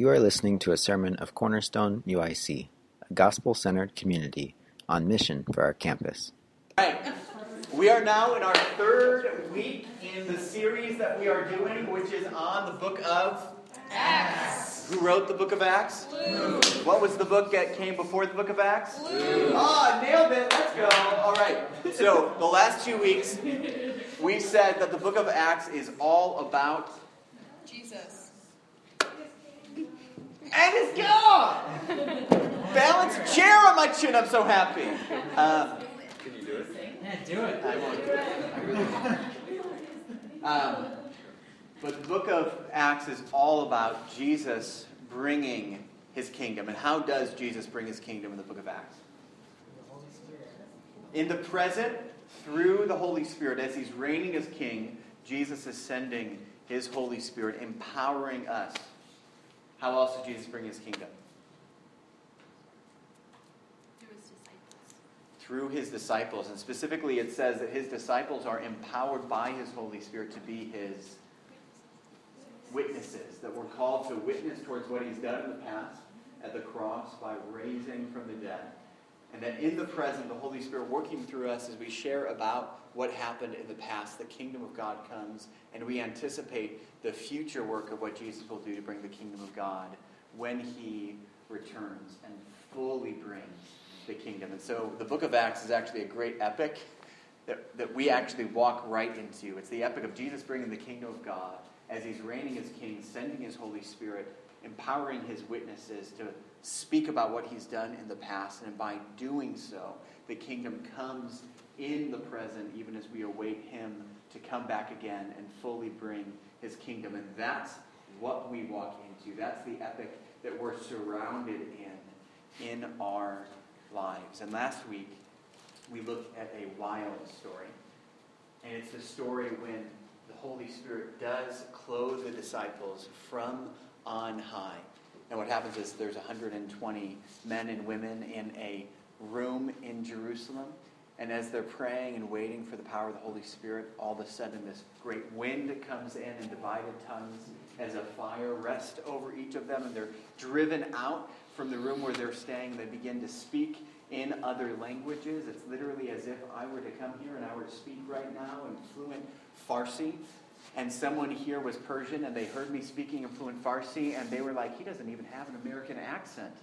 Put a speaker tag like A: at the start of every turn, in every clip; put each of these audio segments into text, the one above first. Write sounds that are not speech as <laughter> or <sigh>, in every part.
A: You are listening to a sermon of Cornerstone UIC, a gospel centered community on mission for our campus.
B: Right. We are now in our third week in the series that we are doing, which is on the book of Acts. Who wrote the book of Acts? Luke. What was the book that came before the book of Acts? Luke. Ah, nailed it. Let's go. All right. So, the last two weeks, we said that the book of Acts is all about
C: Jesus.
B: And it's gone! Balance chair on my chin, I'm so happy. Uh, can you do it?
D: Yeah, do it.
B: I won't do it. I really won't. Um, but the book of Acts is all about Jesus bringing his kingdom. And how does Jesus bring his kingdom in the book of Acts? In the present, through the Holy Spirit, as he's reigning as king, Jesus is sending his Holy Spirit, empowering us. How else did Jesus bring his kingdom?
C: Through his disciples.
B: through his disciples. And specifically, it says that his disciples are empowered by his Holy Spirit to be his witnesses, that we're called to witness towards what he's done in the past at the cross by raising from the dead. And that in the present, the Holy Spirit working through us as we share about what happened in the past, the kingdom of God comes, and we anticipate the future work of what Jesus will do to bring the kingdom of God when he returns and fully brings the kingdom. And so the book of Acts is actually a great epic that, that we actually walk right into. It's the epic of Jesus bringing the kingdom of God as he's reigning as king, sending his Holy Spirit, empowering his witnesses to speak about what he's done in the past. And by doing so, the kingdom comes in the present, even as we await him to come back again and fully bring his kingdom. And that's what we walk into. That's the epic that we're surrounded in in our lives. And last week, we looked at a wild story. And it's the story when the Holy Spirit does clothe the disciples from on high. And what happens is there's 120 men and women in a room in Jerusalem. And as they're praying and waiting for the power of the Holy Spirit, all of a sudden this great wind comes in and divided tongues as a fire rests over each of them. And they're driven out from the room where they're staying. They begin to speak in other languages. It's literally as if I were to come here and I were to speak right now in fluent Farsi. And someone here was Persian and they heard me speaking in fluent Farsi and they were like, he doesn't even have an American accent.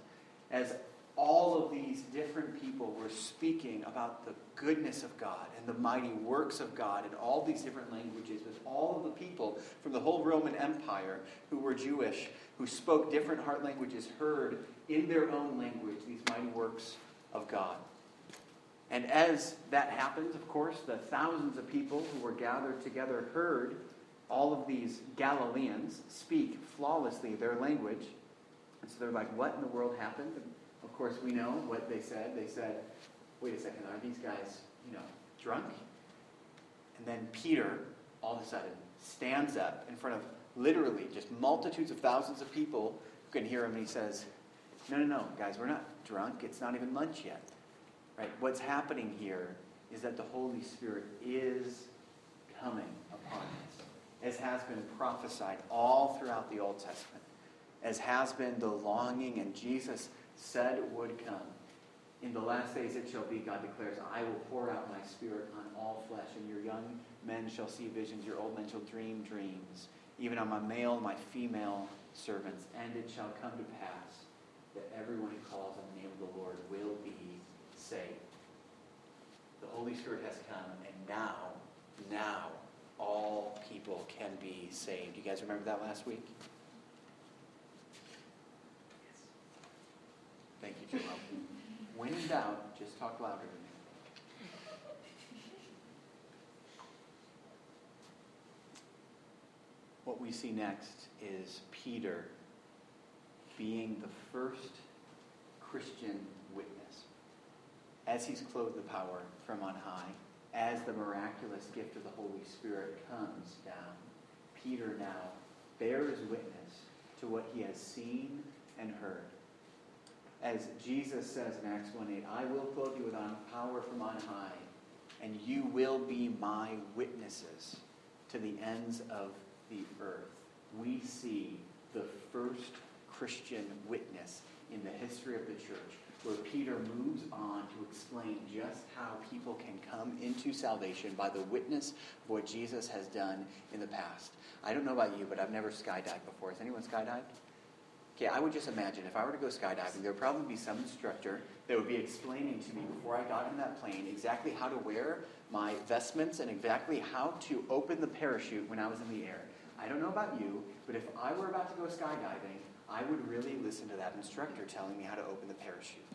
B: As all of these different people were speaking about the goodness of God and the mighty works of God in all these different languages with all of the people from the whole Roman Empire who were Jewish, who spoke different heart languages, heard in their own language these mighty works of God. And as that happens, of course, the thousands of people who were gathered together heard all of these Galileans speak flawlessly their language. And so they're like, what in the world happened? And of course, we know what they said. They said, wait a second, are these guys, you know, drunk? And then Peter, all of a sudden, stands up in front of literally just multitudes of thousands of people who can hear him, and he says, no, no, no, guys, we're not drunk. It's not even lunch yet. Right? What's happening here is that the Holy Spirit is coming upon us, as has been prophesied all throughout the Old Testament, as has been the longing, and Jesus said would come. In the last days it shall be, God declares, I will pour out my spirit on all flesh, and your young men shall see visions, your old men shall dream dreams, even on my male and my female servants, and it shall come to pass that everyone who calls on the name of the Lord will be saved. The Holy Spirit has come, and now, now, all people can be saved. You guys remember that last week? Yes. Thank you, Jerome. When in doubt, just talk louder. What we see next is Peter being the first Christian witness. As he's clothed the power from on high, as the miraculous gift of the Holy Spirit comes down, Peter now bears witness to what he has seen and heard. As Jesus says in Acts 1 8, I will clothe you with power from on high, and you will be my witnesses to the ends of the earth. We see the first Christian witness in the history of the church, where Peter moves on to explain just how people can come into salvation by the witness of what Jesus has done in the past. I don't know about you, but I've never skydived before. Has anyone skydived? Okay, I would just imagine if I were to go skydiving, there would probably be some instructor that would be explaining to me before I got in that plane exactly how to wear my vestments and exactly how to open the parachute when I was in the air. I don't know about you, but if I were about to go skydiving, I would really listen to that instructor telling me how to open the parachute.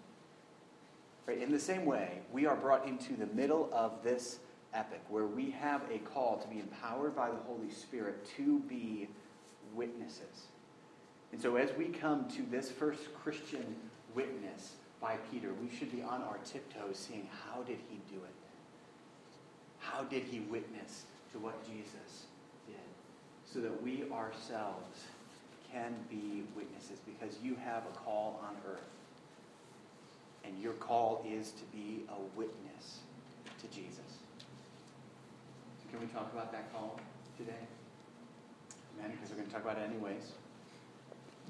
B: Right? In the same way, we are brought into the middle of this epic where we have a call to be empowered by the Holy Spirit to be witnesses. And so, as we come to this first Christian witness by Peter, we should be on our tiptoes seeing how did he do it? How did he witness to what Jesus did? So that we ourselves can be witnesses because you have a call on earth. And your call is to be a witness to Jesus. So can we talk about that call today? Amen, because we're going to talk about it anyways.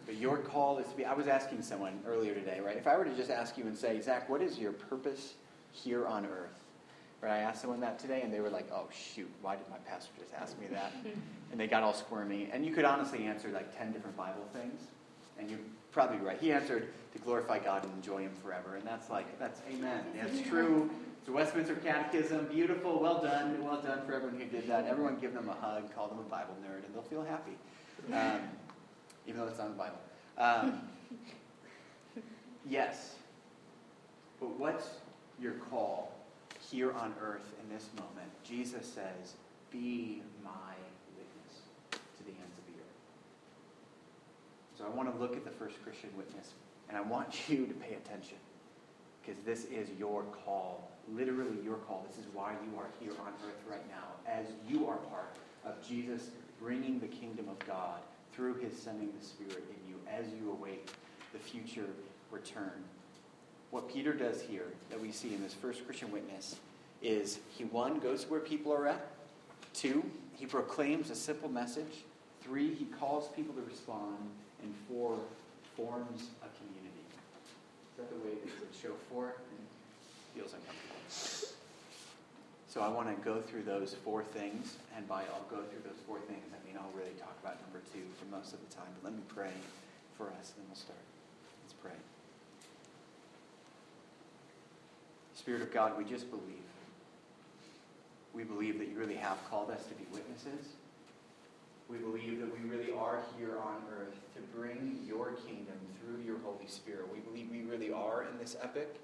B: But your call is to be, I was asking someone earlier today, right? If I were to just ask you and say, Zach, what is your purpose here on earth? Right, I asked someone that today, and they were like, oh, shoot, why did my pastor just ask me that? <laughs> and they got all squirmy. And you could honestly answer like 10 different Bible things, and you're probably right. He answered to glorify God and enjoy Him forever. And that's like, that's amen. That's true. It's a Westminster Catechism. Beautiful. Well done. Well done for everyone who did that. Everyone give them a hug, call them a Bible nerd, and they'll feel happy. Um, even though it's not in the Bible. Um, <laughs> yes. But what's your call here on earth in this moment? Jesus says, Be my witness to the ends of the earth. So I want to look at the first Christian witness, and I want <laughs> you to pay attention because this is your call, literally your call. This is why you are here on earth right now, as you are part of Jesus bringing the kingdom of God through his sending the Spirit in you as you await the future return. What Peter does here that we see in this first Christian witness is he, one, goes to where people are at. Two, he proclaims a simple message. Three, he calls people to respond. And four, forms a community. Is that the way would show four? Feels uncomfortable. So I want to go through those four things, and by I'll go through those four things, I mean I'll really talk about number two for most of the time. But let me pray for us, and then we'll start. Let's pray. Spirit of God, we just believe. We believe that you really have called us to be witnesses. We believe that we really are here on earth to bring your kingdom through your Holy Spirit. We believe we really are in this epic.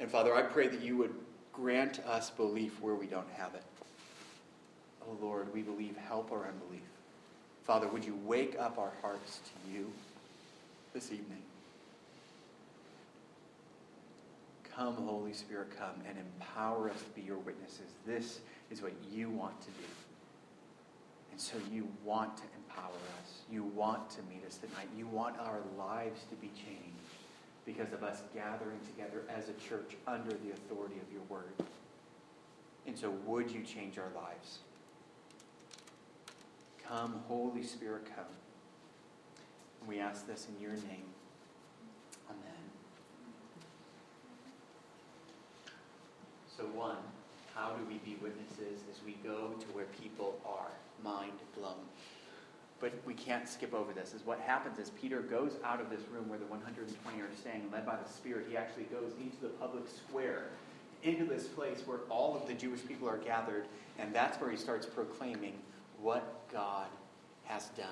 B: And Father, I pray that you would grant us belief where we don't have it. Oh Lord, we believe, help our unbelief. Father, would you wake up our hearts to you this evening? Come, Holy Spirit, come and empower us to be your witnesses. This is what you want to do. So you want to empower us. You want to meet us tonight. You want our lives to be changed because of us gathering together as a church under the authority of your word. And so, would you change our lives? Come, Holy Spirit, come. And we ask this in your name. Amen. So, one, how do we be witnesses as we go to where people are? Mind blown but we can't skip over this, is what happens is Peter goes out of this room where the 120 are staying, led by the Spirit. He actually goes into the public square, into this place where all of the Jewish people are gathered, and that's where he starts proclaiming what God has done.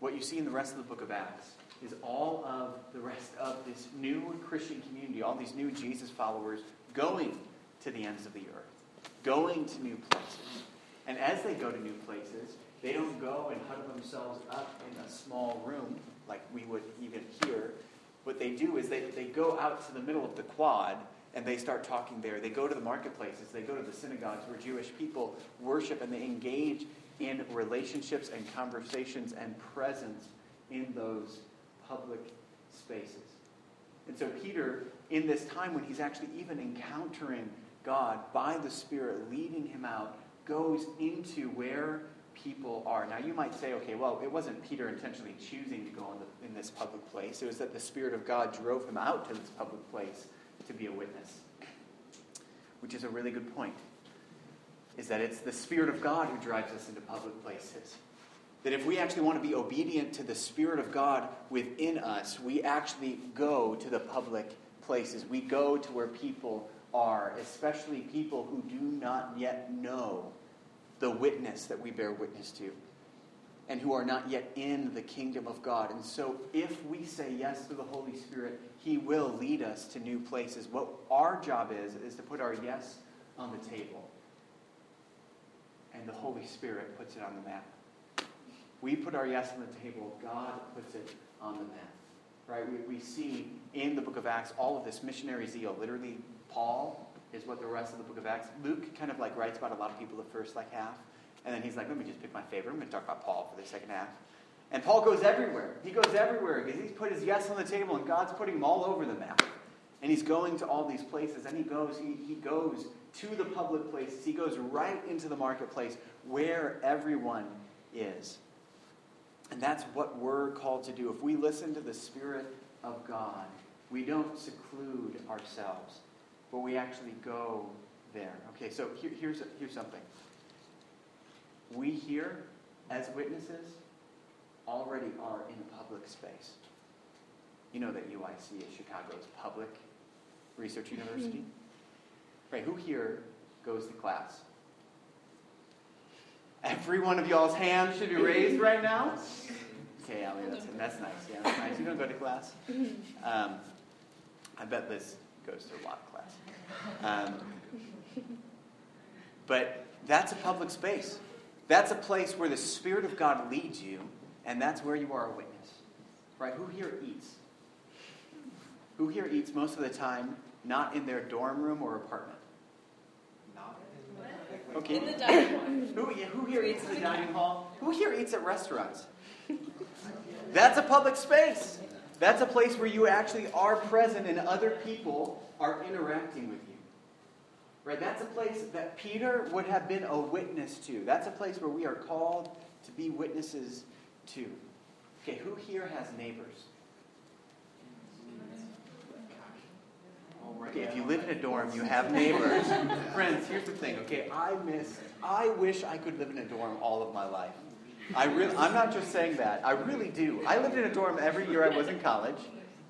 B: What you see in the rest of the book of Acts is all of the rest of this new Christian community, all these new Jesus followers going to the ends of the earth, going to new places. And as they go to new places, they don't go and huddle themselves up in a small room like we would even here. What they do is they, they go out to the middle of the quad and they start talking there. They go to the marketplaces, they go to the synagogues where Jewish people worship and they engage in relationships and conversations and presence in those public spaces. And so, Peter, in this time when he's actually even encountering God by the Spirit, leading him out, goes into where people are. Now, you might say, okay, well, it wasn't Peter intentionally choosing to go in, the, in this public place. It was that the Spirit of God drove him out to this public place to be a witness, which is a really good point. Is that it's the Spirit of God who drives us into public places. That if we actually want to be obedient to the Spirit of God within us, we actually go to the public places. We go to where people are, especially people who do not yet know the witness that we bear witness to and who are not yet in the kingdom of God. And so, if we say yes to the Holy Spirit, He will lead us to new places. What our job is, is to put our yes on the table. And the Holy Spirit puts it on the map. We put our yes on the table, God puts it on the map. Right? We, we see in the book of Acts all of this missionary zeal. Literally, Paul is what the rest of the book of Acts. Luke kind of like writes about a lot of people the first like half, and then he's like, let me just pick my favorite. I'm going to talk about Paul for the second half. And Paul goes everywhere. He goes everywhere because he's put his yes on the table, and God's putting him all over the map. And he's going to all these places, and he goes, he, he goes to the public places. He goes right into the marketplace where everyone is. And that's what we're called to do. If we listen to the Spirit of God, we don't seclude ourselves but we actually go there. Okay, so here, here's, here's something. We here, as witnesses, already are in a public space. You know that UIC is Chicago's public research university? Right, who here goes to class? Every one of y'all's hands should be raised right now. Okay, Allie, that's, that's nice. Yeah, that's nice. You don't go to class? Um, I bet Liz goes to a lot of class. Um, but that's a public space. That's a place where the Spirit of God leads you, and that's where you are a witness. Right? Who here eats? Who here eats most of the time not in their dorm room or apartment? Okay.
C: In the dining hall.
B: Who, who here eats in the dining hall? Who here eats at restaurants? That's a public space. That's a place where you actually are present and other people are interacting with you. Right? That's a place that Peter would have been a witness to. That's a place where we are called to be witnesses to. Okay, who here has neighbors? Okay, if you live in a dorm, you have neighbors. <laughs> Friends, here's the thing, okay? I miss, I wish I could live in a dorm all of my life. I really, I'm not just saying that. I really do. I lived in a dorm every year I was in college,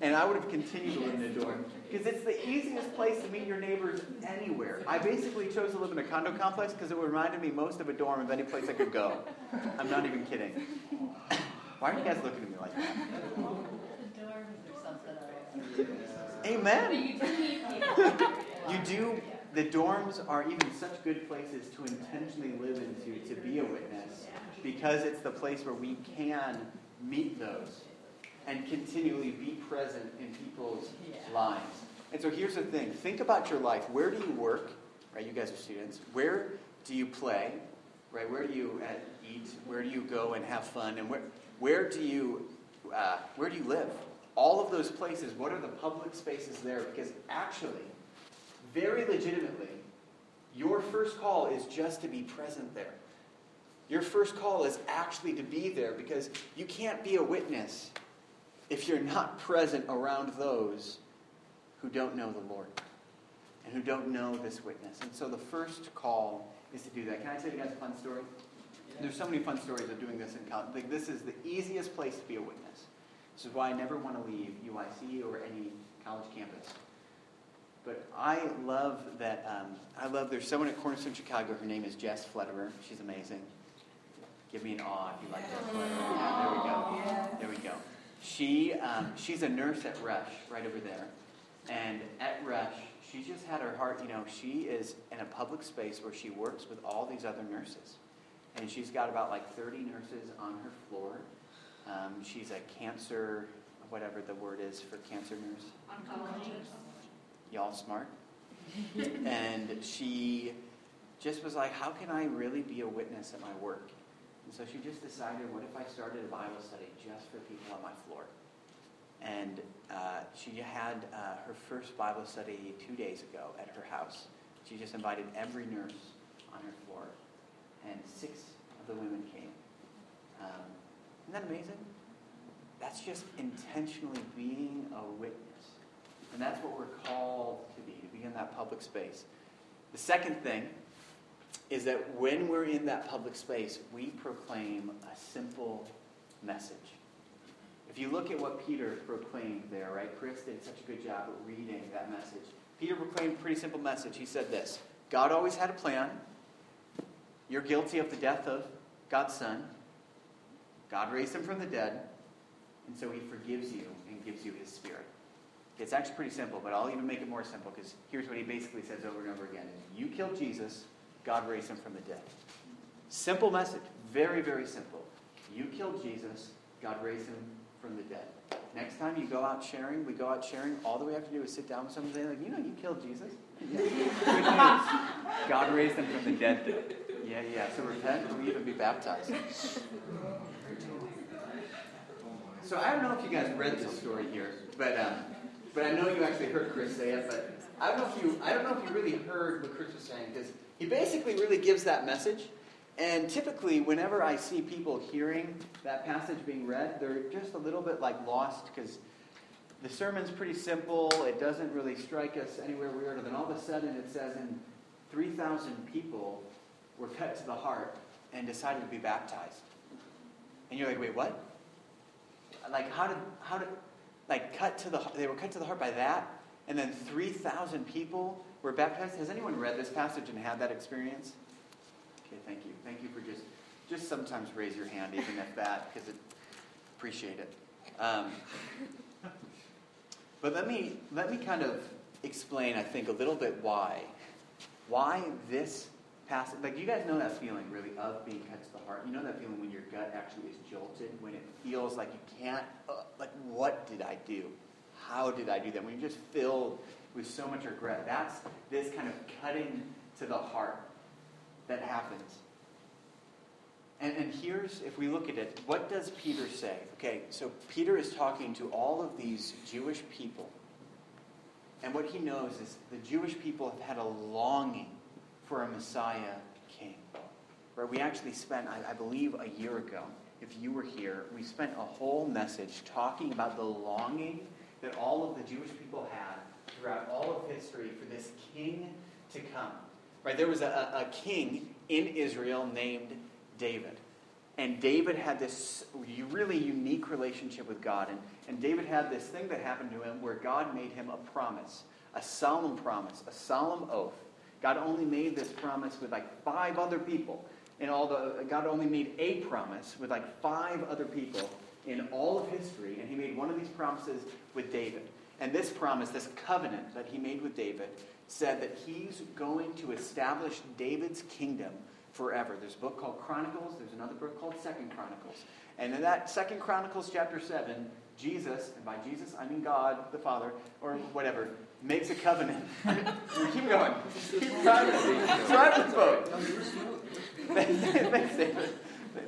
B: and I would have continued to live in a dorm because it's the easiest place to meet your neighbors anywhere. I basically chose to live in a condo complex because it reminded me most of a dorm of any place I could go. I'm not even kidding. Why are you guys looking at me like that? Amen. You do. The dorms are even such good places to intentionally live into, to be a witness, because it's the place where we can meet those and continually be present in people's lives. And so here's the thing think about your life. Where do you work? Right? You guys are students. Where do you play? Right? Where do you uh, eat? Where do you go and have fun? And where, where do you uh, where do you live? All of those places, what are the public spaces there? Because actually, very legitimately, your first call is just to be present there. Your first call is actually to be there because you can't be a witness if you're not present around those who don't know the Lord and who don't know this witness. And so the first call is to do that. Can I tell you guys a fun story? There's so many fun stories of doing this in college. Like, this is the easiest place to be a witness. This is why I never want to leave UIC or any college campus. But I love that. Um, I love. There's someone at Cornerstone Chicago. Her name is Jess Flederer. She's amazing. Give me an awe if you like Jess Flederer. Yeah, there we go. There we go. She um, she's a nurse at Rush right over there, and at Rush she just had her heart. You know, she is in a public space where she works with all these other nurses, and she's got about like 30 nurses on her floor um, she's a cancer, whatever the word is for cancer nurse.
C: Oncologist.
B: Y'all smart. and she just was like, how can I really be a witness at my work? And so she just decided, what if I started a Bible study just for people on my floor? And uh, she had uh, her first Bible study two days ago at her house. She just invited every nurse on her floor. And six of the women came. Um, isn't that amazing? That's just intentionally being a witness. And that's what we're called to be, to be in that public space. The second thing is that when we're in that public space, we proclaim a simple message. If you look at what Peter proclaimed there, right? Chris did such a good job reading that message. Peter proclaimed a pretty simple message. He said this God always had a plan. You're guilty of the death of God's Son. God raised him from the dead, and so he forgives you and gives you his Spirit. It's actually pretty simple, but I'll even make it more simple because here's what he basically says over and over again You killed Jesus, God raised him from the dead. Simple message. Very, very simple. You killed Jesus, God raised him from the dead. Next time you go out sharing, we go out sharing, all that we have to do is sit down with someone and say, like, you know, you killed Jesus. Yeah. <laughs> God raised him from the dead, though. Yeah, yeah. So repent and we even be baptized. So I don't know if you guys read this story here, but um, but I know you actually heard Chris say it. But I don't know if you I don't know if you really heard what Chris was saying because he basically really gives that message. And typically, whenever I see people hearing that passage being read, they're just a little bit like lost because the sermon's pretty simple. It doesn't really strike us anywhere weird. And then all of a sudden, it says, and 3,000 people were cut to the heart and decided to be baptized. And you're like, wait, what? Like, how did, how did, like, cut to the, they were cut to the heart by that? And then 3,000 people were baptized? Has anyone read this passage and had that experience? Okay, thank you. Thank you for just, just sometimes raise your hand, even if that, because it, appreciate it. Um, but let me, let me kind of explain, I think, a little bit why. Why this passage, like you guys know that feeling really of being cut to the heart. You know that feeling when your gut actually is jolted, when it feels like you can't, uh, like, what did I do? How did I do that? When you're just filled with so much regret. That's this kind of cutting to the heart that happens. And, and here's, if we look at it, what does Peter say? Okay, so Peter is talking to all of these Jewish people. And what he knows is the Jewish people have had a longing for a Messiah king. Right? We actually spent, I, I believe, a year ago, if you were here, we spent a whole message talking about the longing that all of the Jewish people had throughout all of history for this king to come. Right? There was a, a king in Israel named David. And David had this really unique relationship with God. And, and David had this thing that happened to him where God made him a promise, a solemn promise, a solemn oath. God only made this promise with like five other people. And all the God only made a promise with like five other people in all of history. And he made one of these promises with David. And this promise, this covenant that he made with David, said that he's going to establish David's kingdom forever. There's a book called Chronicles, there's another book called Second Chronicles. And in that Second Chronicles chapter 7, Jesus, and by Jesus I mean God the Father, or whatever, makes a covenant. <laughs> keep going. Keep driving. Drive the boat. Thanks, David.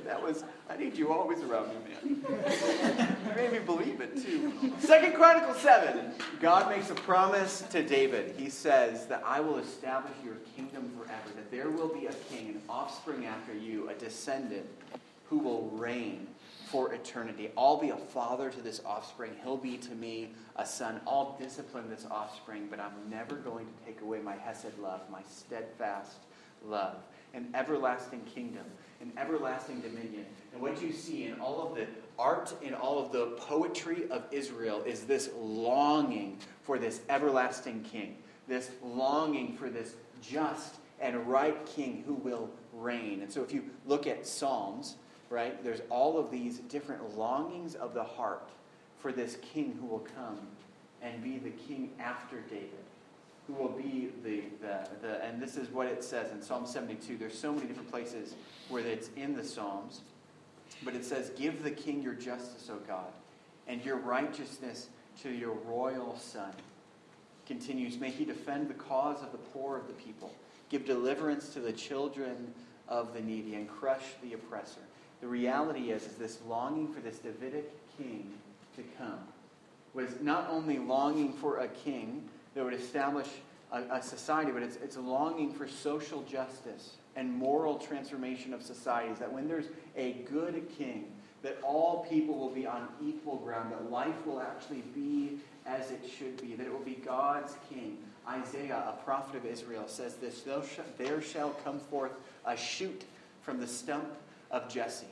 B: That was, I need you always around me, man. You made me believe it, too. Second Chronicles 7. God makes a promise to David. He says that I will establish your kingdom forever, that there will be a king, an offspring after you, a descendant who will reign for eternity. I'll be a father to this offspring. He'll be to me a son. I'll discipline this offspring, but I'm never going to take away my Hesed love, my steadfast love, an everlasting kingdom and everlasting dominion. And what you see in all of the art, in all of the poetry of Israel, is this longing for this everlasting king, this longing for this just and right king who will reign. And so if you look at Psalms, right, there's all of these different longings of the heart for this king who will come and be the king after David who will be the, the, the, and this is what it says in Psalm 72. There's so many different places where it's in the Psalms, but it says, Give the king your justice, O God, and your righteousness to your royal son. Continues, may he defend the cause of the poor of the people, give deliverance to the children of the needy, and crush the oppressor. The reality is, is this longing for this Davidic king to come was not only longing for a king that would establish a, a society, but it's, it's longing for social justice and moral transformation of societies. That when there's a good king, that all people will be on equal ground, that life will actually be as it should be, that it will be God's king. Isaiah, a prophet of Israel, says this There shall come forth a shoot from the stump of Jesse.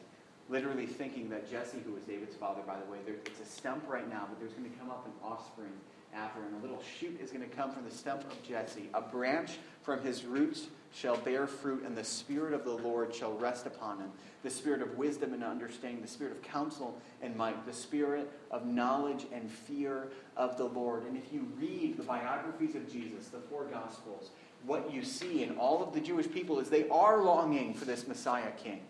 B: Literally thinking that Jesse, who was David's father, by the way, there, it's a stump right now, but there's going to come up an offspring after him. A little shoot is going to come from the stump of Jesse. A branch from his roots shall bear fruit, and the Spirit of the Lord shall rest upon him the Spirit of wisdom and understanding, the Spirit of counsel and might, the Spirit of knowledge and fear of the Lord. And if you read the biographies of Jesus, the four Gospels, what you see in all of the Jewish people is they are longing for this Messiah king.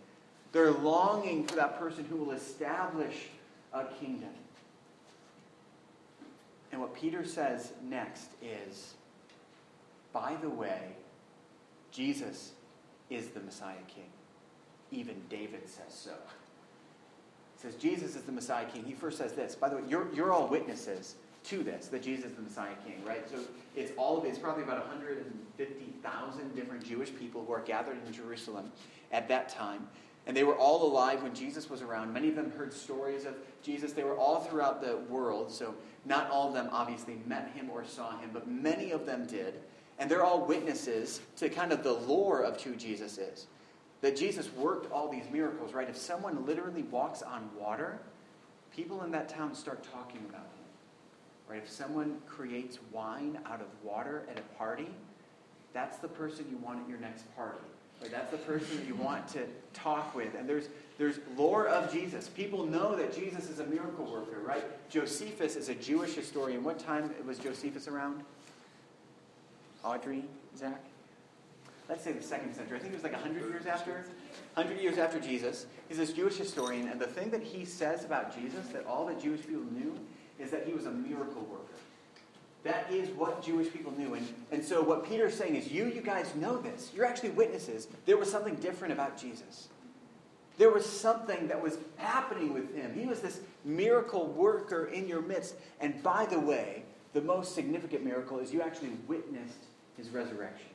B: They're longing for that person who will establish a kingdom. And what Peter says next is by the way, Jesus is the Messiah king. Even David says so. He says Jesus is the Messiah king. He first says this. By the way, you're, you're all witnesses to this, that Jesus is the Messiah king, right? So it's all of it. It's probably about 150,000 different Jewish people who are gathered in Jerusalem at that time. And they were all alive when Jesus was around. Many of them heard stories of Jesus. They were all throughout the world. So not all of them obviously met him or saw him, but many of them did. And they're all witnesses to kind of the lore of who Jesus is that Jesus worked all these miracles, right? If someone literally walks on water, people in that town start talking about him. Right? If someone creates wine out of water at a party, that's the person you want at your next party. Right? That's the person that you want to talk with. And there's there's lore of Jesus. People know that Jesus is a miracle worker, right? Josephus is a Jewish historian. What time was Josephus around? Audrey, Zach? let's say the second century. I think it was like 100 years after. 100 years after Jesus. He's this Jewish historian, and the thing that he says about Jesus that all the Jewish people knew is that he was a miracle worker. That is what Jewish people knew. And, and so what Peter's saying is, you, you guys know this. You're actually witnesses. There was something different about Jesus. There was something that was happening with him. He was this miracle worker in your midst. And by the way, the most significant miracle is you actually witnessed his resurrection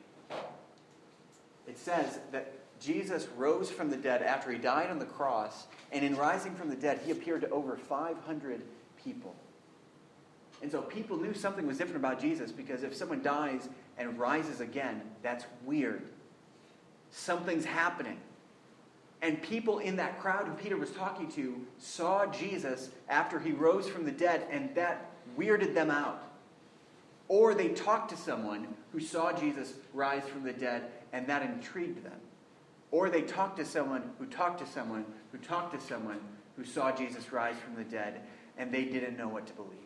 B: it says that Jesus rose from the dead after he died on the cross, and in rising from the dead, he appeared to over 500 people. And so people knew something was different about Jesus because if someone dies and rises again, that's weird. Something's happening. And people in that crowd who Peter was talking to saw Jesus after he rose from the dead, and that weirded them out. Or they talked to someone who saw Jesus rise from the dead and that intrigued them. Or they talked to someone who talked to someone who talked to someone who saw Jesus rise from the dead, and they didn't know what to believe.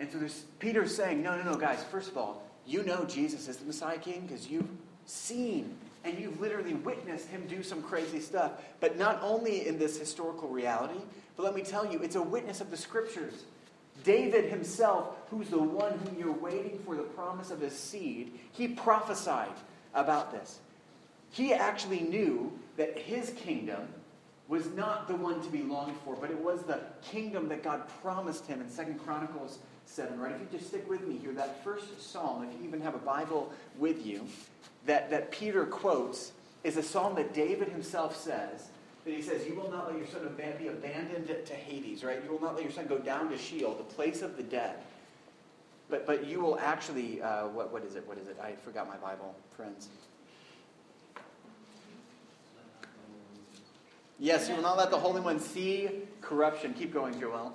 B: And so there's Peter's saying, no, no, no, guys, first of all, you know Jesus is the Messiah King because you've seen and you've literally witnessed him do some crazy stuff. But not only in this historical reality, but let me tell you, it's a witness of the scriptures. David himself, who's the one whom you're waiting for the promise of his seed, he prophesied about this. He actually knew that his kingdom was not the one to be longed for, but it was the kingdom that God promised him in Second Chronicles 7, right? If you just stick with me here, that first psalm, if you even have a Bible with you, that, that Peter quotes is a psalm that David himself says that he says, You will not let your son be abandoned to Hades, right? You will not let your son go down to Sheol, the place of the dead. But, but you will actually, uh, what, what is it? What is it? I forgot my Bible, friends. Yes, you will not let the Holy One see corruption. Keep going, Joel.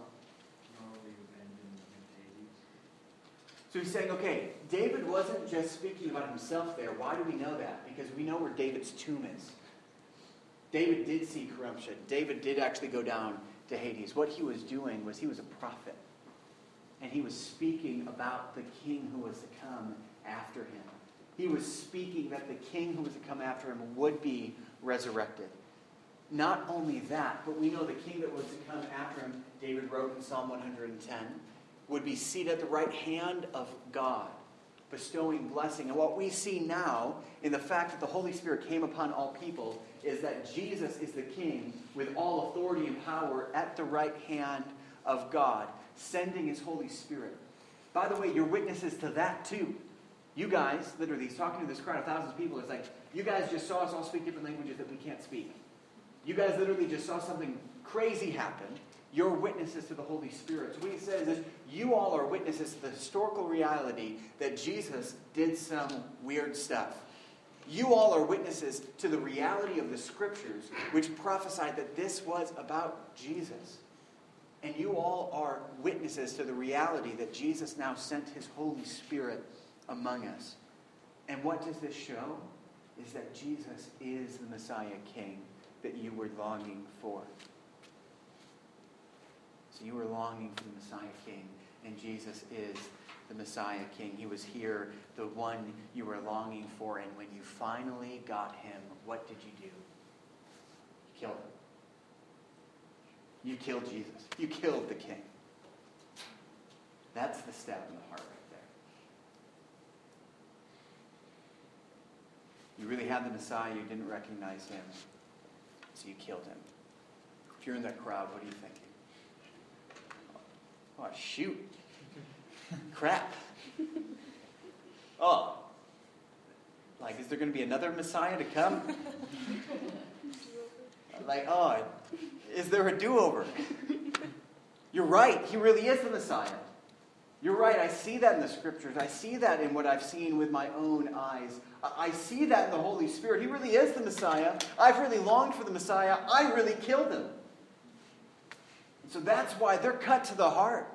B: So he's saying, okay, David wasn't just speaking about himself there. Why do we know that? Because we know where David's tomb is. David did see corruption. David did actually go down to Hades. What he was doing was he was a prophet. And he was speaking about the king who was to come after him. He was speaking that the king who was to come after him would be resurrected. Not only that, but we know the king that was to come after him, David wrote in Psalm 110, would be seated at the right hand of God bestowing blessing. And what we see now in the fact that the Holy Spirit came upon all people is that Jesus is the King with all authority and power at the right hand of God, sending his Holy Spirit. By the way, you're witnesses to that too. You guys, literally, he's talking to this crowd of thousands of people. It's like, you guys just saw us all speak different languages that we can't speak. You guys literally just saw something crazy happen. You're witnesses to the Holy Spirit. So what he says is, you all are witnesses to the historical reality that Jesus did some weird stuff. You all are witnesses to the reality of the scriptures, which prophesied that this was about Jesus. And you all are witnesses to the reality that Jesus now sent his Holy Spirit among us. And what does this show? Is that Jesus is the Messiah King that you were longing for. So you were longing for the Messiah King, and Jesus is the Messiah King. He was here, the one you were longing for, and when you finally got him, what did you do? You killed him. You killed Jesus. You killed the King. That's the stab in the heart right there. You really had the Messiah, you didn't recognize him, so you killed him. If you're in that crowd, what are you thinking? Oh, shoot. Crap. Oh. Like, is there going to be another Messiah to come? like, oh, is there a do over? You're right. He really is the Messiah. You're right. I see that in the scriptures. I see that in what I've seen with my own eyes. I see that in the Holy Spirit. He really is the Messiah. I've really longed for the Messiah. I really killed him. So that's why they're cut to the heart.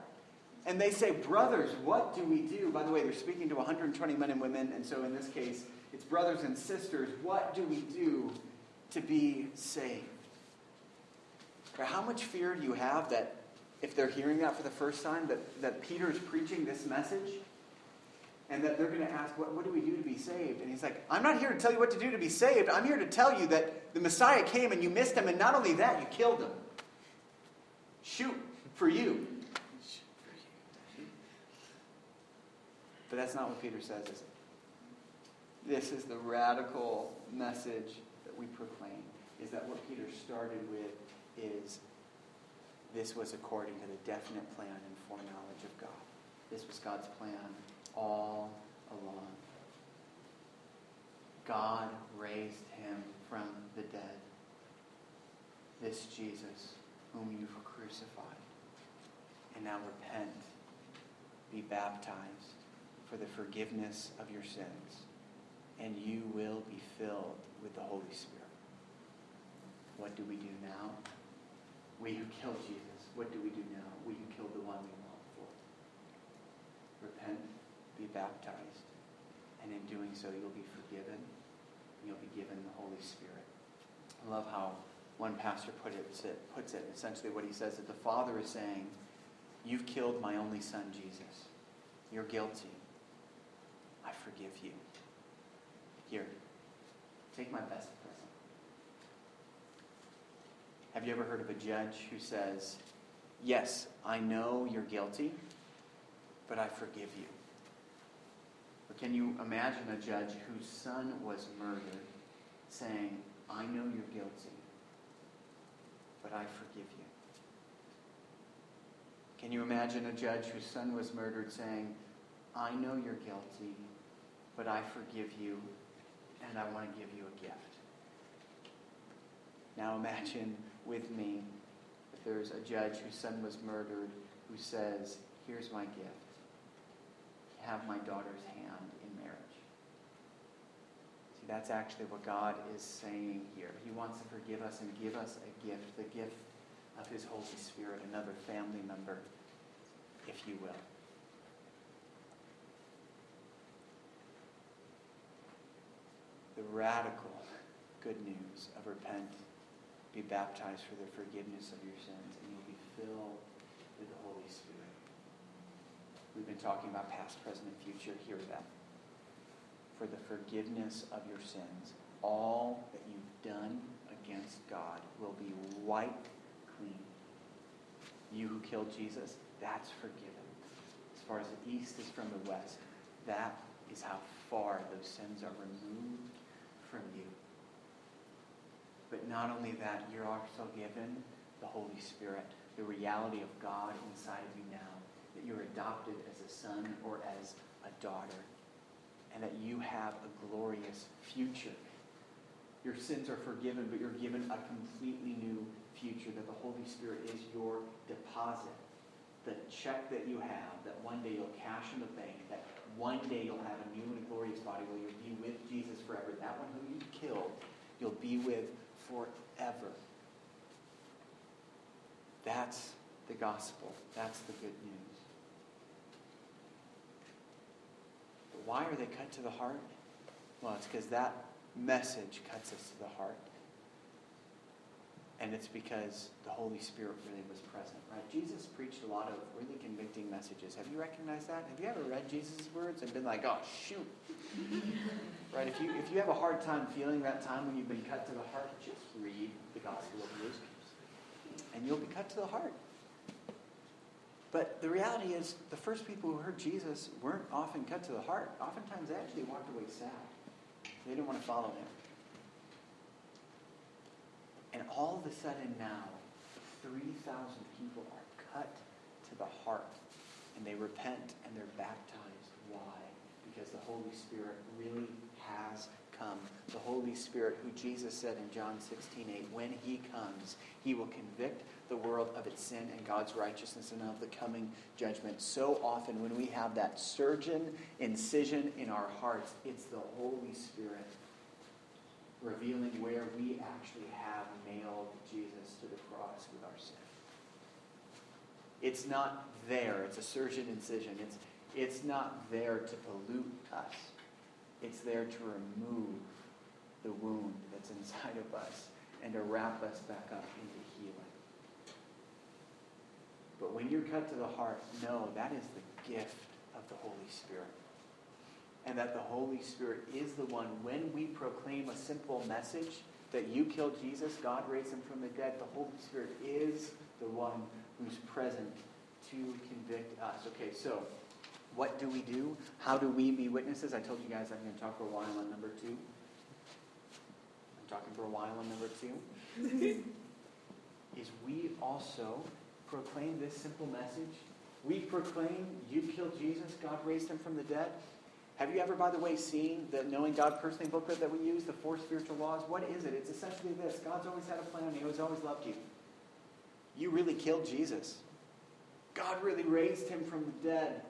B: And they say, Brothers, what do we do? By the way, they're speaking to 120 men and women. And so in this case, it's brothers and sisters. What do we do to be saved? How much fear do you have that if they're hearing that for the first time, that, that Peter is preaching this message? And that they're going to ask, what, what do we do to be saved? And he's like, I'm not here to tell you what to do to be saved. I'm here to tell you that the Messiah came and you missed him, and not only that, you killed him. Shoot for you. But that's not what Peter says, is it? This is the radical message that we proclaim, is that what Peter started with is this was according to the definite plan and foreknowledge of God. This was God's plan all along. God raised him from the dead. This Jesus, whom you've crucified. And now repent, be baptized for the forgiveness of your sins, and you will be filled with the Holy Spirit. What do we do now? We who killed Jesus, what do we do now? We who killed the one we long for. Repent, be baptized, and in doing so you'll be forgiven, and you'll be given the Holy Spirit. I love how one pastor put it, puts it, essentially what he says that the Father is saying, You've killed my only son, Jesus. You're guilty. I forgive you. Here, take my best present. Have you ever heard of a judge who says, Yes, I know you're guilty, but I forgive you? Or can you imagine a judge whose son was murdered saying, I know you're guilty, but I forgive you? Can you imagine a judge whose son was murdered saying, I know you're guilty, but I forgive you, and I want to give you a gift? Now imagine with me if there's a judge whose son was murdered who says, Here's my gift. Have my daughter's hand that's actually what God is saying here. He wants to forgive us and give us a gift, the gift of His Holy Spirit, another family member, if you will. The radical good news of repent, be baptized for the forgiveness of your sins, and you'll be filled with the Holy Spirit. We've been talking about past, present, and future. Hear that. For the forgiveness of your sins, all that you've done against God will be wiped clean. You who killed Jesus, that's forgiven. As far as the east is from the west, that is how far those sins are removed from you. But not only that, you're also given the Holy Spirit, the reality of God inside of you now, that you're adopted as a son or as a daughter. And that you have a glorious future. Your sins are forgiven, but you're given a completely new future, that the Holy Spirit is your deposit. The check that you have, that one day you'll cash in the bank, that one day you'll have a new and glorious body where you'll be with Jesus forever. That one who you killed, you'll be with forever. That's the gospel. That's the good news. But why are they cut to the heart? Well, it's because that message cuts us to the heart. And it's because the Holy Spirit really was present, right? Jesus preached a lot of really convicting messages. Have you recognized that? Have you ever read Jesus' words and been like, oh, shoot? <laughs> right? If you, if you have a hard time feeling that time when you've been cut to the heart, just read the Gospel of Luke. And you'll be cut to the heart. But the reality is, the first people who heard Jesus weren't often cut to the heart. Oftentimes, they actually walked away sad. They didn't want to follow him. And all of a sudden now, 3,000 people are cut to the heart. And they repent and they're baptized. Why? Because the Holy Spirit really has come. The Holy Spirit, who Jesus said in John 16, 8, when he comes, he will convict the world of its sin and God's righteousness and of the coming judgment. So often, when we have that surgeon incision in our hearts, it's the Holy Spirit revealing where we actually have nailed Jesus to the cross with our sin. It's not there. It's a surgeon incision. It's, it's not there to pollute us. It's there to remove the wound that's inside of us and to wrap us back up into healing. But when you're cut to the heart, know that is the gift of the Holy Spirit and that the Holy Spirit is the one, when we proclaim a simple message that you killed Jesus, God raised him from the dead, the Holy Spirit is the one who's present to convict us. Okay, so what do we do? How do we be witnesses? I told you guys I'm going to talk for a while on number two. I'm talking for a while on number two. <laughs> is we also proclaim this simple message. We proclaim you killed Jesus, God raised him from the dead. Have you ever, by the way, seen the Knowing God Personally booklet that we use, the four spiritual laws? What is it? It's essentially this God's always had a plan, He always, always loved you. You really killed Jesus. God really raised him from the dead,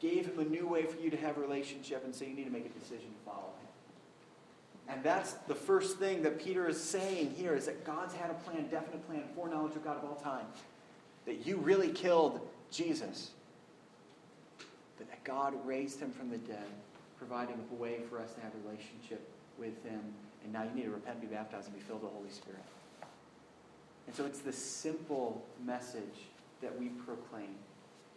B: gave him a new way for you to have a relationship, and so you need to make a decision to follow him. And that's the first thing that Peter is saying here is that God's had a plan, definite plan, foreknowledge of God of all time. That you really killed Jesus but that God raised him from the dead, providing a way for us to have a relationship with him. And now you need to repent, be baptized, and be filled with the Holy Spirit. And so it's this simple message that we proclaim.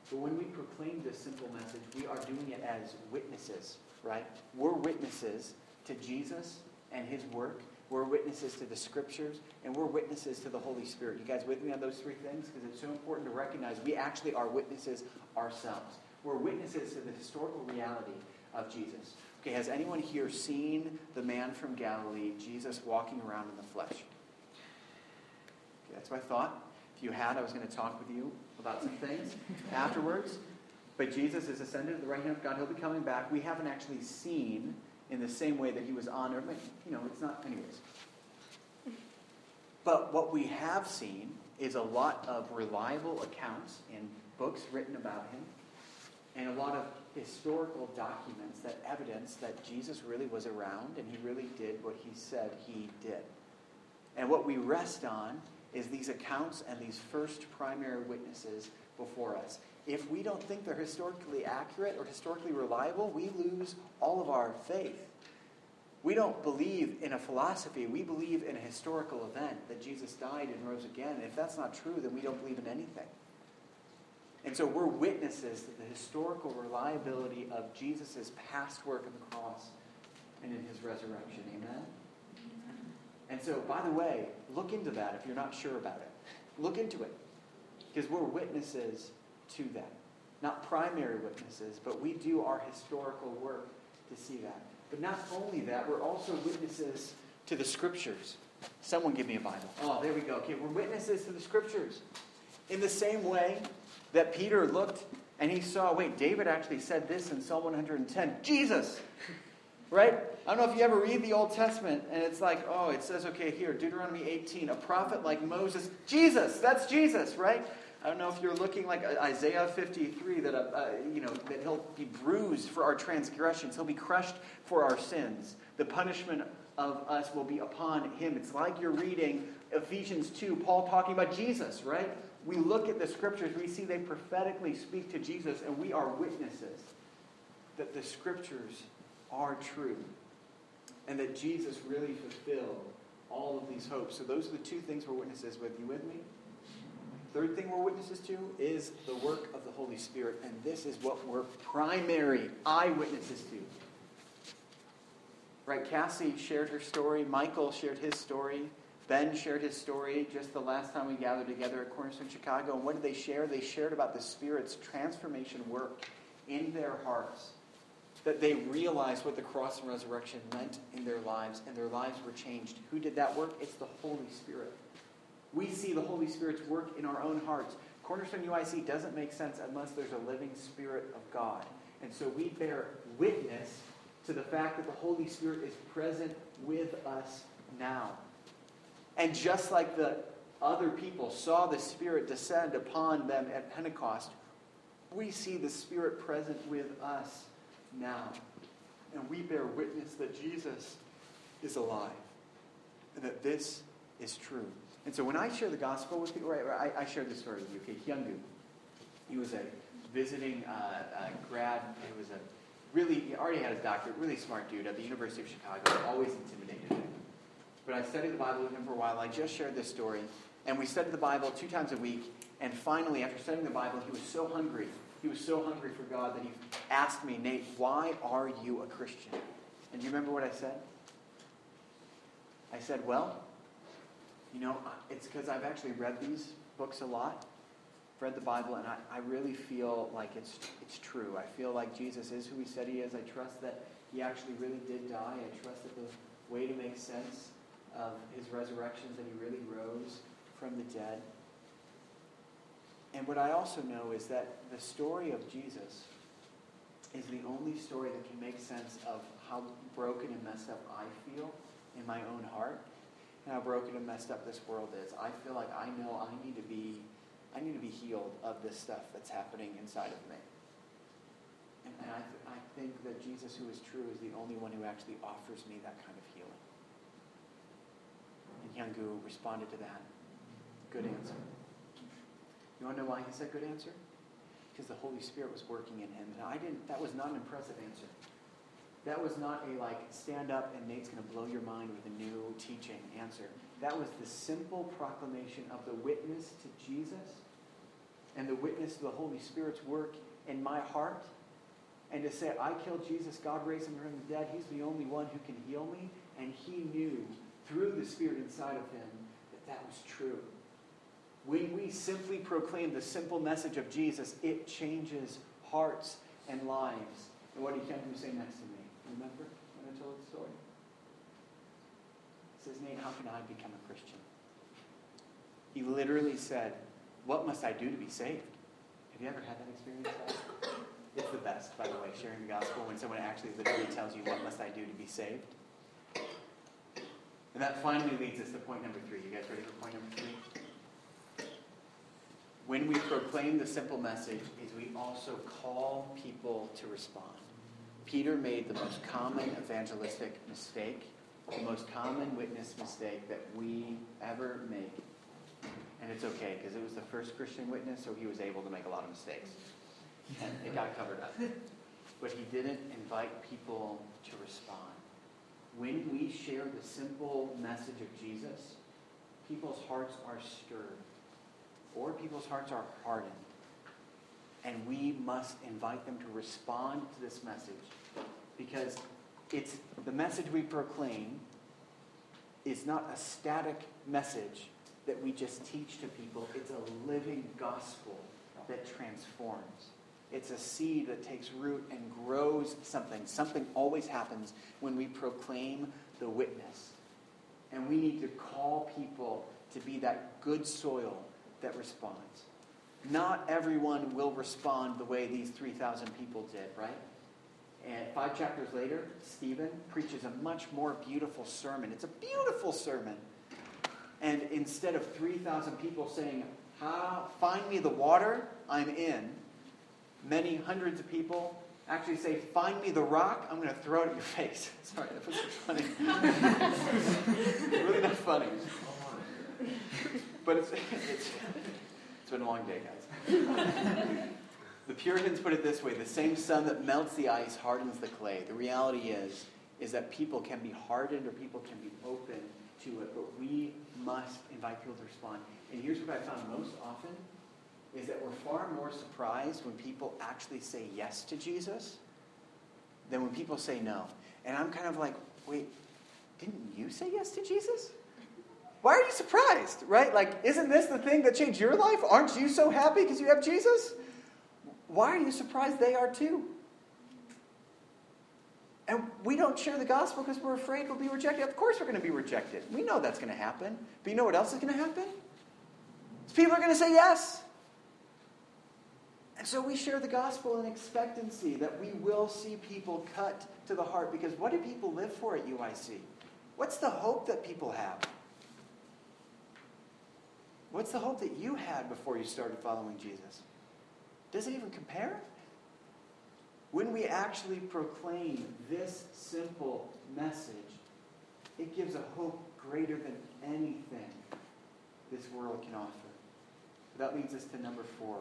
B: But when we proclaim this simple message, we are doing it as witnesses, right? We're witnesses to Jesus and his work. We're witnesses to the scriptures, and we're witnesses to the Holy Spirit. You guys with me on those three things? Because it's so important to recognize we actually are witnesses ourselves. We're witnesses to the historical reality of Jesus. Okay, has anyone here seen the man from Galilee, Jesus walking around in the flesh? Okay, that's my thought. If you had, I was going to talk with you about some things <laughs> afterwards. But Jesus is ascended to the right hand of God. He'll be coming back. We haven't actually seen in the same way that he was on earth. You know, it's not, anyways. But what we have seen is a lot of reliable accounts in books written about him and a lot of historical documents that evidence that Jesus really was around and he really did what he said he did. And what we rest on is these accounts and these first primary witnesses before us. If we don't think they're historically accurate or historically reliable, we lose all of our faith. We don't believe in a philosophy. We believe in a historical event that Jesus died and rose again. And if that's not true, then we don't believe in anything. And so we're witnesses to the historical reliability of Jesus' past work on the cross and in his resurrection. Amen? And so, by the way, look into that if you're not sure about it. Look into it. Because we're witnesses to that. Not primary witnesses, but we do our historical work to see that. But not only that, we're also witnesses to the scriptures. Someone give me a Bible. Oh, there we go. Okay, we're witnesses to the scriptures. In the same way that Peter looked And he saw, wait, David actually said this in Psalm 110 Jesus! Right? I don't know if you ever read the Old Testament and it's like, oh, it says, okay, here, Deuteronomy 18, a prophet like Moses. Jesus! That's Jesus, right? I don't know if you're looking like Isaiah 53 that uh, uh, you know that he'll be bruised for our transgressions, he'll be crushed for our sins. The punishment of us will be upon him. It's like you're reading Ephesians 2, Paul talking about Jesus, right? We look at the scriptures, we see they prophetically speak to Jesus, and we are witnesses that the scriptures are true and that Jesus really fulfilled all of these hopes. So those are the two things we're witnesses with. You with me? Third thing we're witnesses to is the work of the Holy Spirit, and this is what we're primary eyewitnesses to. Right? Cassie shared her story, Michael shared his story, Ben shared his story just the last time we gathered together at Cornerstone Chicago. And what did they share? They shared about the Spirit's transformation work in their hearts. That they realized what the cross and resurrection meant in their lives, and their lives were changed. Who did that work? It's the Holy Spirit. We see the Holy Spirit's work in our own hearts. Cornerstone UIC doesn't make sense unless there's a living Spirit of God. And so we bear witness to the fact that the Holy Spirit is present with us now. And just like the other people saw the Spirit descend upon them at Pentecost, we see the Spirit present with us now. And we bear witness that Jesus is alive and that this is true. And so when I share the gospel with people, right, I, I shared this story with you. Okay, Hyungu, he was a visiting uh, grad. He was a really, he already had his doctorate, really smart dude at the University of Chicago, always intimidated me. But I studied the Bible with him for a while. I just shared this story. And we studied the Bible two times a week. And finally, after studying the Bible, he was so hungry. He was so hungry for God that he asked me, Nate, why are you a Christian? And do you remember what I said? I said, well, you know, it's because I've actually read these books a lot, read the Bible, and I, I really feel like it's, it's true. I feel like Jesus is who he said he is. I trust that he actually really did die. I trust that the way to make sense of his resurrection is that he really rose from the dead. And what I also know is that the story of Jesus is the only story that can make sense of how broken and messed up I feel in my own heart and how broken and messed up this world is. I feel like I know I need to be I need to be healed of this stuff that's happening inside of me. And, and I, th- I think that Jesus, who is true, is the only one who actually offers me that kind of healing. And Hyungu responded to that. Good answer. You want to know why he said good answer? Because the Holy Spirit was working in him. And I didn't that was not an impressive answer. That was not a like stand up and Nate's going to blow your mind with a new teaching answer. That was the simple proclamation of the witness to Jesus and the witness to the Holy Spirit's work in my heart. And to say, I killed Jesus, God raised him from the dead, he's the only one who can heal me. And he knew through the Spirit inside of him that that was true. When we simply proclaim the simple message of Jesus, it changes hearts and lives. And what do you did Kenton say next to me? Remember when I told the story? He says, Nate, how can I become a Christian? He literally said, What must I do to be saved? Have you ever had that experience? It's the best, by the way, sharing the gospel when someone actually literally tells you, What must I do to be saved? And that finally leads us to point number three. You guys ready for point number three? When we proclaim the simple message, is we also call people to respond. Peter made the most common evangelistic mistake, the most common witness mistake that we ever make. And it's okay, because it was the first Christian witness, so he was able to make a lot of mistakes. And it got covered up. But he didn't invite people to respond. When we share the simple message of Jesus, people's hearts are stirred, or people's hearts are hardened. And we must invite them to respond to this message because it's the message we proclaim is not a static message that we just teach to people. It's a living gospel that transforms. It's a seed that takes root and grows something. Something always happens when we proclaim the witness. And we need to call people to be that good soil that responds. not everyone will respond the way these 3,000 people did, right? And five chapters later, Stephen preaches a much more beautiful sermon. It's a beautiful sermon. And instead of 3,000 people saying, Find me the water, I'm in, many hundreds of people actually say, Find me the rock, I'm going to throw it at your face. <laughs> Sorry, that was funny. <laughs> really not funny. But it's, <laughs> it's, it's been a long day, guys. <laughs> the Puritans put it this way the same sun that melts the ice hardens the clay. The reality is, is that people can be hardened or people can be open to it, but we must invite people to respond. And here's what I found most often is that we're far more surprised when people actually say yes to Jesus than when people say no. And I'm kind of like, wait, didn't you say yes to Jesus? Why are you surprised? Right? Like, isn't this the thing that changed your life? Aren't you so happy because you have Jesus? Why are you surprised they are too? And we don't share the gospel because we're afraid we'll be rejected. Of course, we're going to be rejected. We know that's going to happen. But you know what else is going to happen? People are going to say yes. And so we share the gospel in expectancy that we will see people cut to the heart because what do people live for at UIC? What's the hope that people have? What's the hope that you had before you started following Jesus? Does it even compare? When we actually proclaim this simple message, it gives a hope greater than anything this world can offer. That leads us to number four.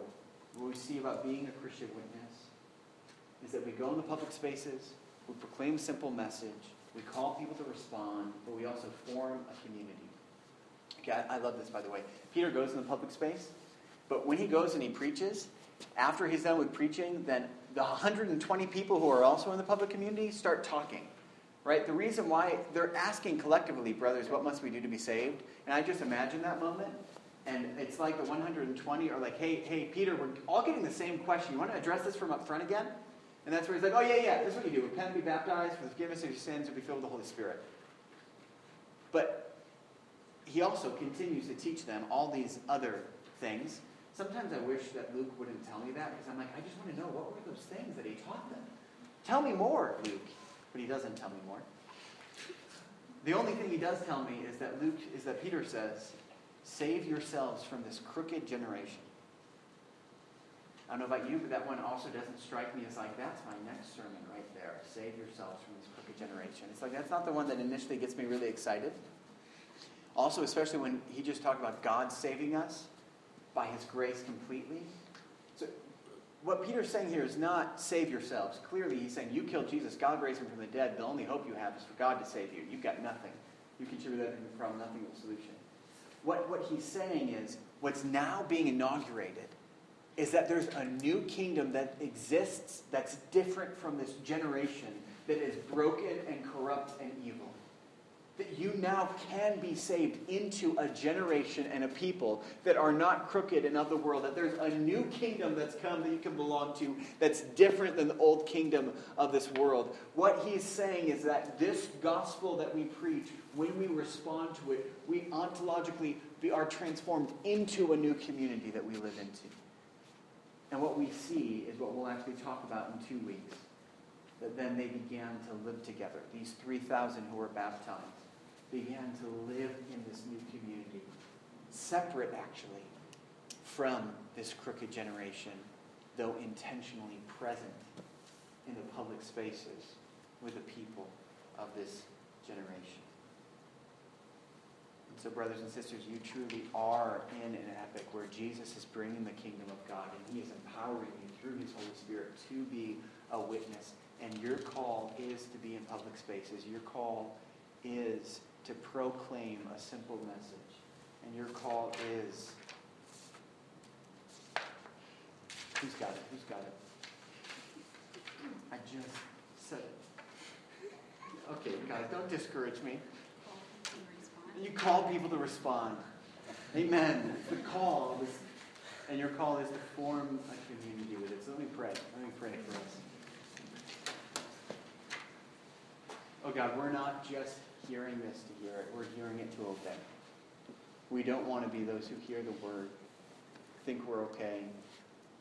B: What we see about being a Christian witness is that we go in the public spaces, we proclaim a simple message, we call people to respond, but we also form a community. I, love this, by the way. Peter goes in the public space, but when he goes and he preaches, after he's done with preaching, then the 120 people who are also in the public community start talking. Right? The reason why they're asking collectively, brothers, what must we do to be saved? And I just imagine that moment. And it's like the 120 are like, hey, hey, Peter, we're all getting the same question. You want to address this from up front again? And that's where he's like, oh, yeah, yeah, this is what you do. Repent, be baptized forgiveness of your sins, and be filled with the Holy Spirit. But he also continues to teach them all these other things. Sometimes I wish that Luke wouldn't tell me that because I'm like, I just want to know what were those things that he taught them. Tell me more, Luke. But he doesn't tell me more. The only thing he does tell me is that Luke is that Peter says, Save yourselves from this crooked generation. I don't know about you, but that one also doesn't strike me as like, that's my next sermon right there. Save yourselves from this crooked generation. It's like, that's not the one that initially gets me really excited. Also, especially when he just talked about God saving us by his grace completely. So, what Peter's saying here is not save yourselves. Clearly, he's saying you killed Jesus, God raised him from the dead. The only hope you have is for God to save you. You've got nothing. You contribute that to the problem, nothing the solution. What, what he's saying is what's now being inaugurated is that there's a new kingdom that exists that's different from this generation that is broken and corrupt and evil. That you now can be saved into a generation and a people that are not crooked and of the world. That there's a new kingdom that's come that you can belong to that's different than the old kingdom of this world. What he's saying is that this gospel that we preach when we respond to it, we ontologically are transformed into a new community that we live into. And what we see is what we'll actually talk about in two weeks. That then they began to live together. These 3,000 who were baptized began to live in this new community, separate actually from this crooked generation, though intentionally present in the public spaces with the people of this generation. And So, brothers and sisters, you truly are in an epic where Jesus is bringing the kingdom of God and he is empowering you through his Holy Spirit to be a witness. And your call is to be in public spaces. Your call is to proclaim a simple message. And your call is. Who's got it? Who's got it? I just said it. Okay, guys, don't discourage me. You call people to respond. Amen. The call is, and your call is to form a community with it. So let me pray. Let me pray for us. Oh God, we're not just hearing this to hear it, we're hearing it to obey. We don't want to be those who hear the word, think we're okay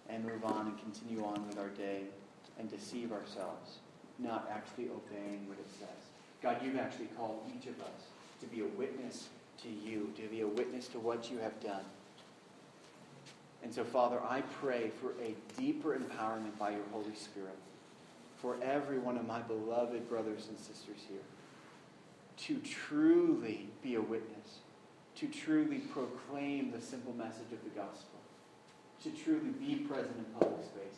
B: and move on and continue on with our day and deceive ourselves, not actually obeying what it says. God, you've actually called each of us to be a witness to you, to be a witness to what you have done. And so, Father, I pray for a deeper empowerment by your Holy Spirit for every one of my beloved brothers and sisters here to truly be a witness, to truly proclaim the simple message of the gospel, to truly be present in public spaces,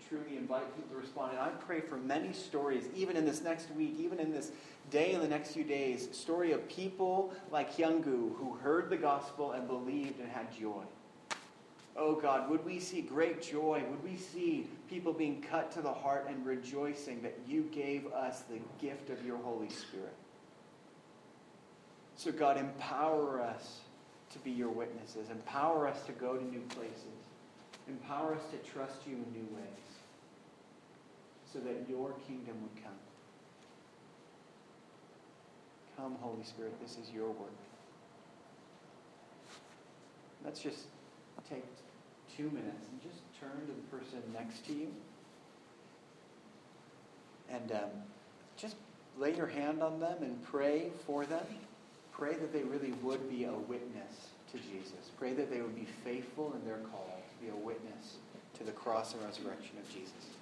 B: to truly invite people to respond. And I pray for many stories, even in this next week, even in this day and the next few days, story of people like Hyungu who heard the gospel and believed and had joy. Oh God, would we see great joy? Would we see people being cut to the heart and rejoicing that you gave us the gift of your Holy Spirit? So, God, empower us to be your witnesses. Empower us to go to new places. Empower us to trust you in new ways so that your kingdom would come. Come, Holy Spirit, this is your work. Let's just take two minutes and just turn to the person next to you and um, just lay your hand on them and pray for them. Pray that they really would be a witness to Jesus. Pray that they would be faithful in their call to be a witness to the cross and resurrection of Jesus.